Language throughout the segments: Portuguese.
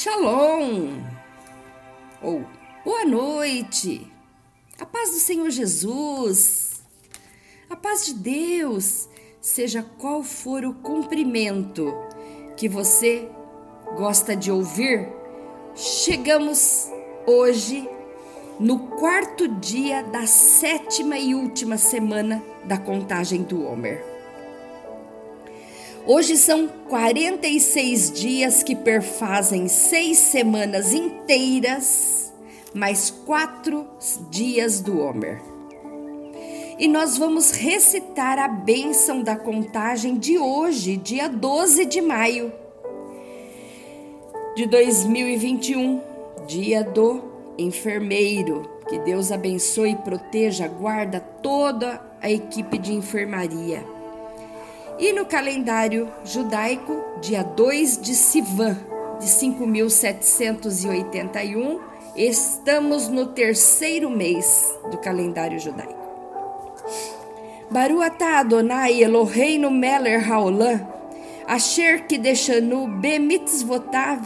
Shalom! Ou boa noite! A paz do Senhor Jesus, a paz de Deus, seja qual for o cumprimento que você gosta de ouvir, chegamos hoje no quarto dia da sétima e última semana da contagem do Homer. Hoje são 46 dias que perfazem seis semanas inteiras, mais quatro dias do Homer. E nós vamos recitar a bênção da contagem de hoje, dia 12 de maio de 2021, dia do enfermeiro. Que Deus abençoe, proteja, guarda toda a equipe de enfermaria e no calendário judaico, dia 2 de Sivan, de 5781, estamos no terceiro mês do calendário judaico. Baruata Adonai Eloheinu Meller Haolam, Asher Kideshanu Bemitzvotav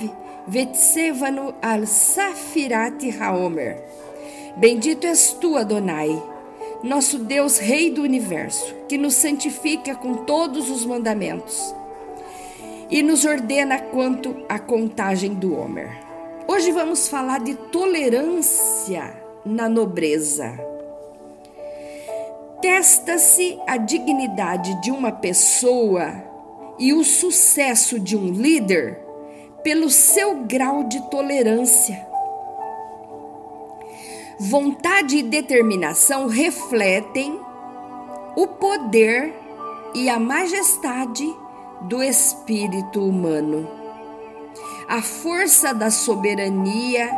Vetsevanu Al Safirati Haomer. Bendito és tu, Adonai, nosso Deus, Rei do universo, que nos santifica com todos os mandamentos e nos ordena quanto à contagem do Homer. Hoje vamos falar de tolerância na nobreza. Testa-se a dignidade de uma pessoa e o sucesso de um líder pelo seu grau de tolerância vontade e determinação refletem o poder e a majestade do espírito humano. A força da soberania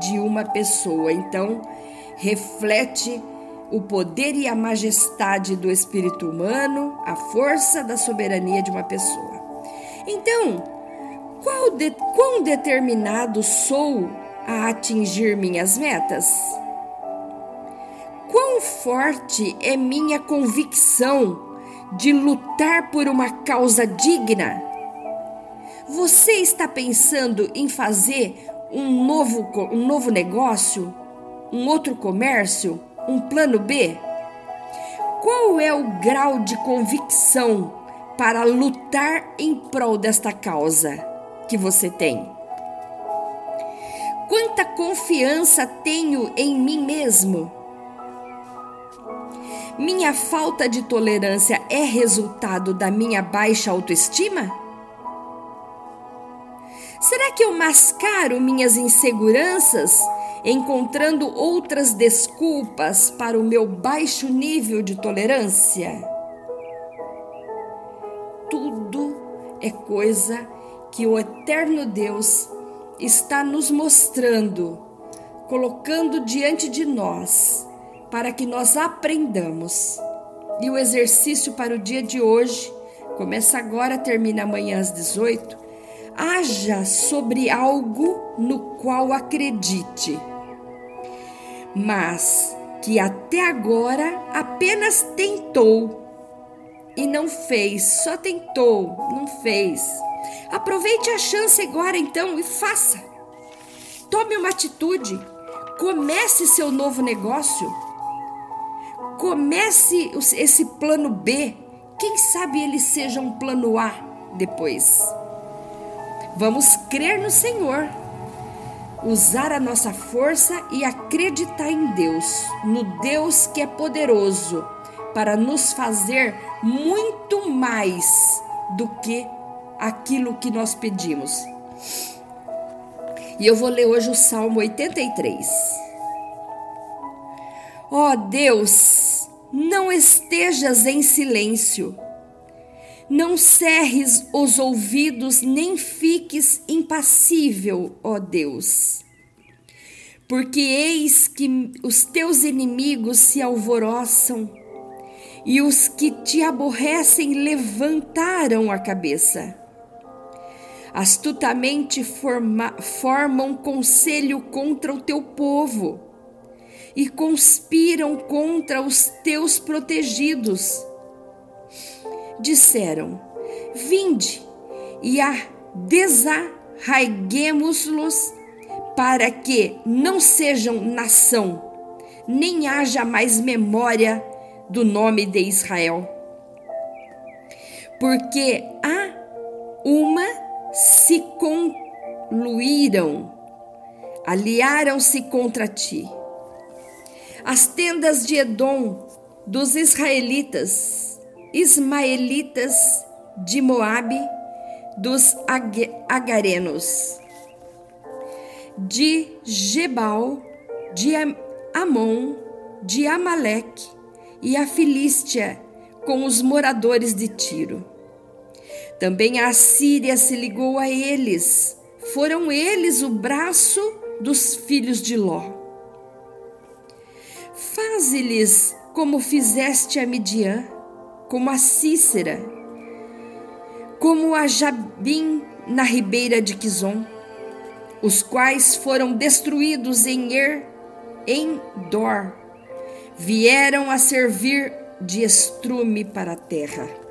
de uma pessoa, então, reflete o poder e a majestade do espírito humano, a força da soberania de uma pessoa. Então, qual de, quão determinado sou a atingir minhas metas? Quão forte é minha convicção de lutar por uma causa digna? Você está pensando em fazer um novo, um novo negócio, um outro comércio, um plano B? Qual é o grau de convicção para lutar em prol desta causa que você tem? Quanta confiança tenho em mim mesmo? Minha falta de tolerância é resultado da minha baixa autoestima? Será que eu mascaro minhas inseguranças, encontrando outras desculpas para o meu baixo nível de tolerância? Tudo é coisa que o eterno Deus está nos mostrando, colocando diante de nós para que nós aprendamos. E o exercício para o dia de hoje começa agora, termina amanhã às 18. Haja sobre algo no qual acredite, mas que até agora apenas tentou e não fez, só tentou, não fez. Aproveite a chance agora então e faça. Tome uma atitude, comece seu novo negócio Comece esse plano B. Quem sabe ele seja um plano A depois. Vamos crer no Senhor, usar a nossa força e acreditar em Deus, no Deus que é poderoso para nos fazer muito mais do que aquilo que nós pedimos. E eu vou ler hoje o Salmo 83. Ó oh Deus, não estejas em silêncio. Não cerres os ouvidos, nem fiques impassível, ó Deus. Porque eis que os teus inimigos se alvoroçam e os que te aborrecem levantaram a cabeça. Astutamente forma, formam conselho contra o teu povo e conspiram contra os teus protegidos. Disseram: Vinde e a arraiguemos-los para que não sejam nação, nem haja mais memória do nome de Israel. Porque a uma se concluíram, aliaram-se contra ti. As tendas de Edom, dos israelitas, ismaelitas de Moabe, dos agarenos, de Gebal, de Amon, de Amaleque e a Filístia com os moradores de Tiro. Também a Assíria se ligou a eles. Foram eles o braço dos filhos de Ló. Faze-lhes como fizeste a Midian, como a Cícera, como a Jabim na ribeira de Quizon, os quais foram destruídos em Er, em Dor, vieram a servir de estrume para a terra.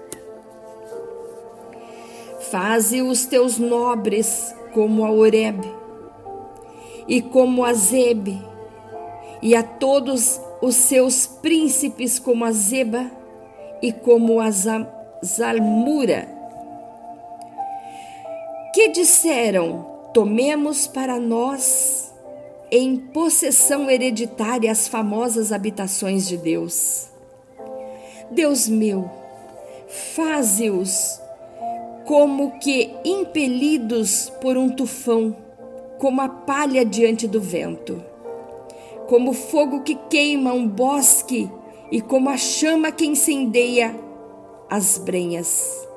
Faze os teus nobres como a Oreb e como a Zebe, e a todos os seus príncipes como a Zeba e como a Zalmura que disseram: Tomemos para nós em possessão hereditária as famosas habitações de Deus. Deus meu, faze-os como que impelidos por um tufão, como a palha diante do vento, como fogo que queima um bosque e como a chama que incendeia as brenhas.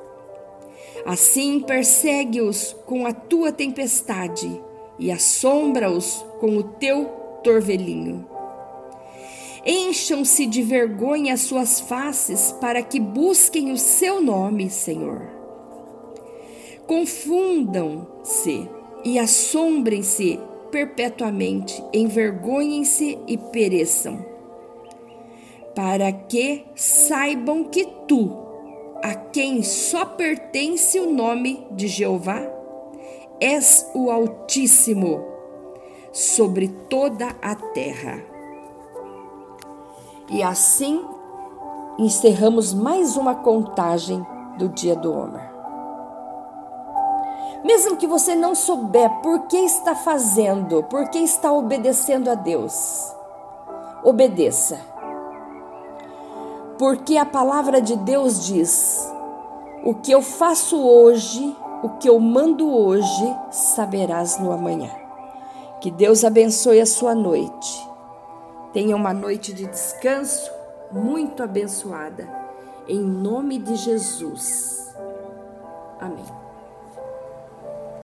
Assim persegue-os com a tua tempestade e assombra-os com o teu torvelinho. Encham-se de vergonha as suas faces para que busquem o seu nome, Senhor. Confundam-se e assombrem-se perpetuamente, envergonhem-se e pereçam, para que saibam que tu, a quem só pertence o nome de Jeová? És o Altíssimo sobre toda a terra. E assim encerramos mais uma contagem do dia do Homer. Mesmo que você não souber por que está fazendo, por que está obedecendo a Deus, obedeça porque a palavra de Deus diz: O que eu faço hoje, o que eu mando hoje, saberás no amanhã. Que Deus abençoe a sua noite. Tenha uma noite de descanso muito abençoada. Em nome de Jesus. Amém.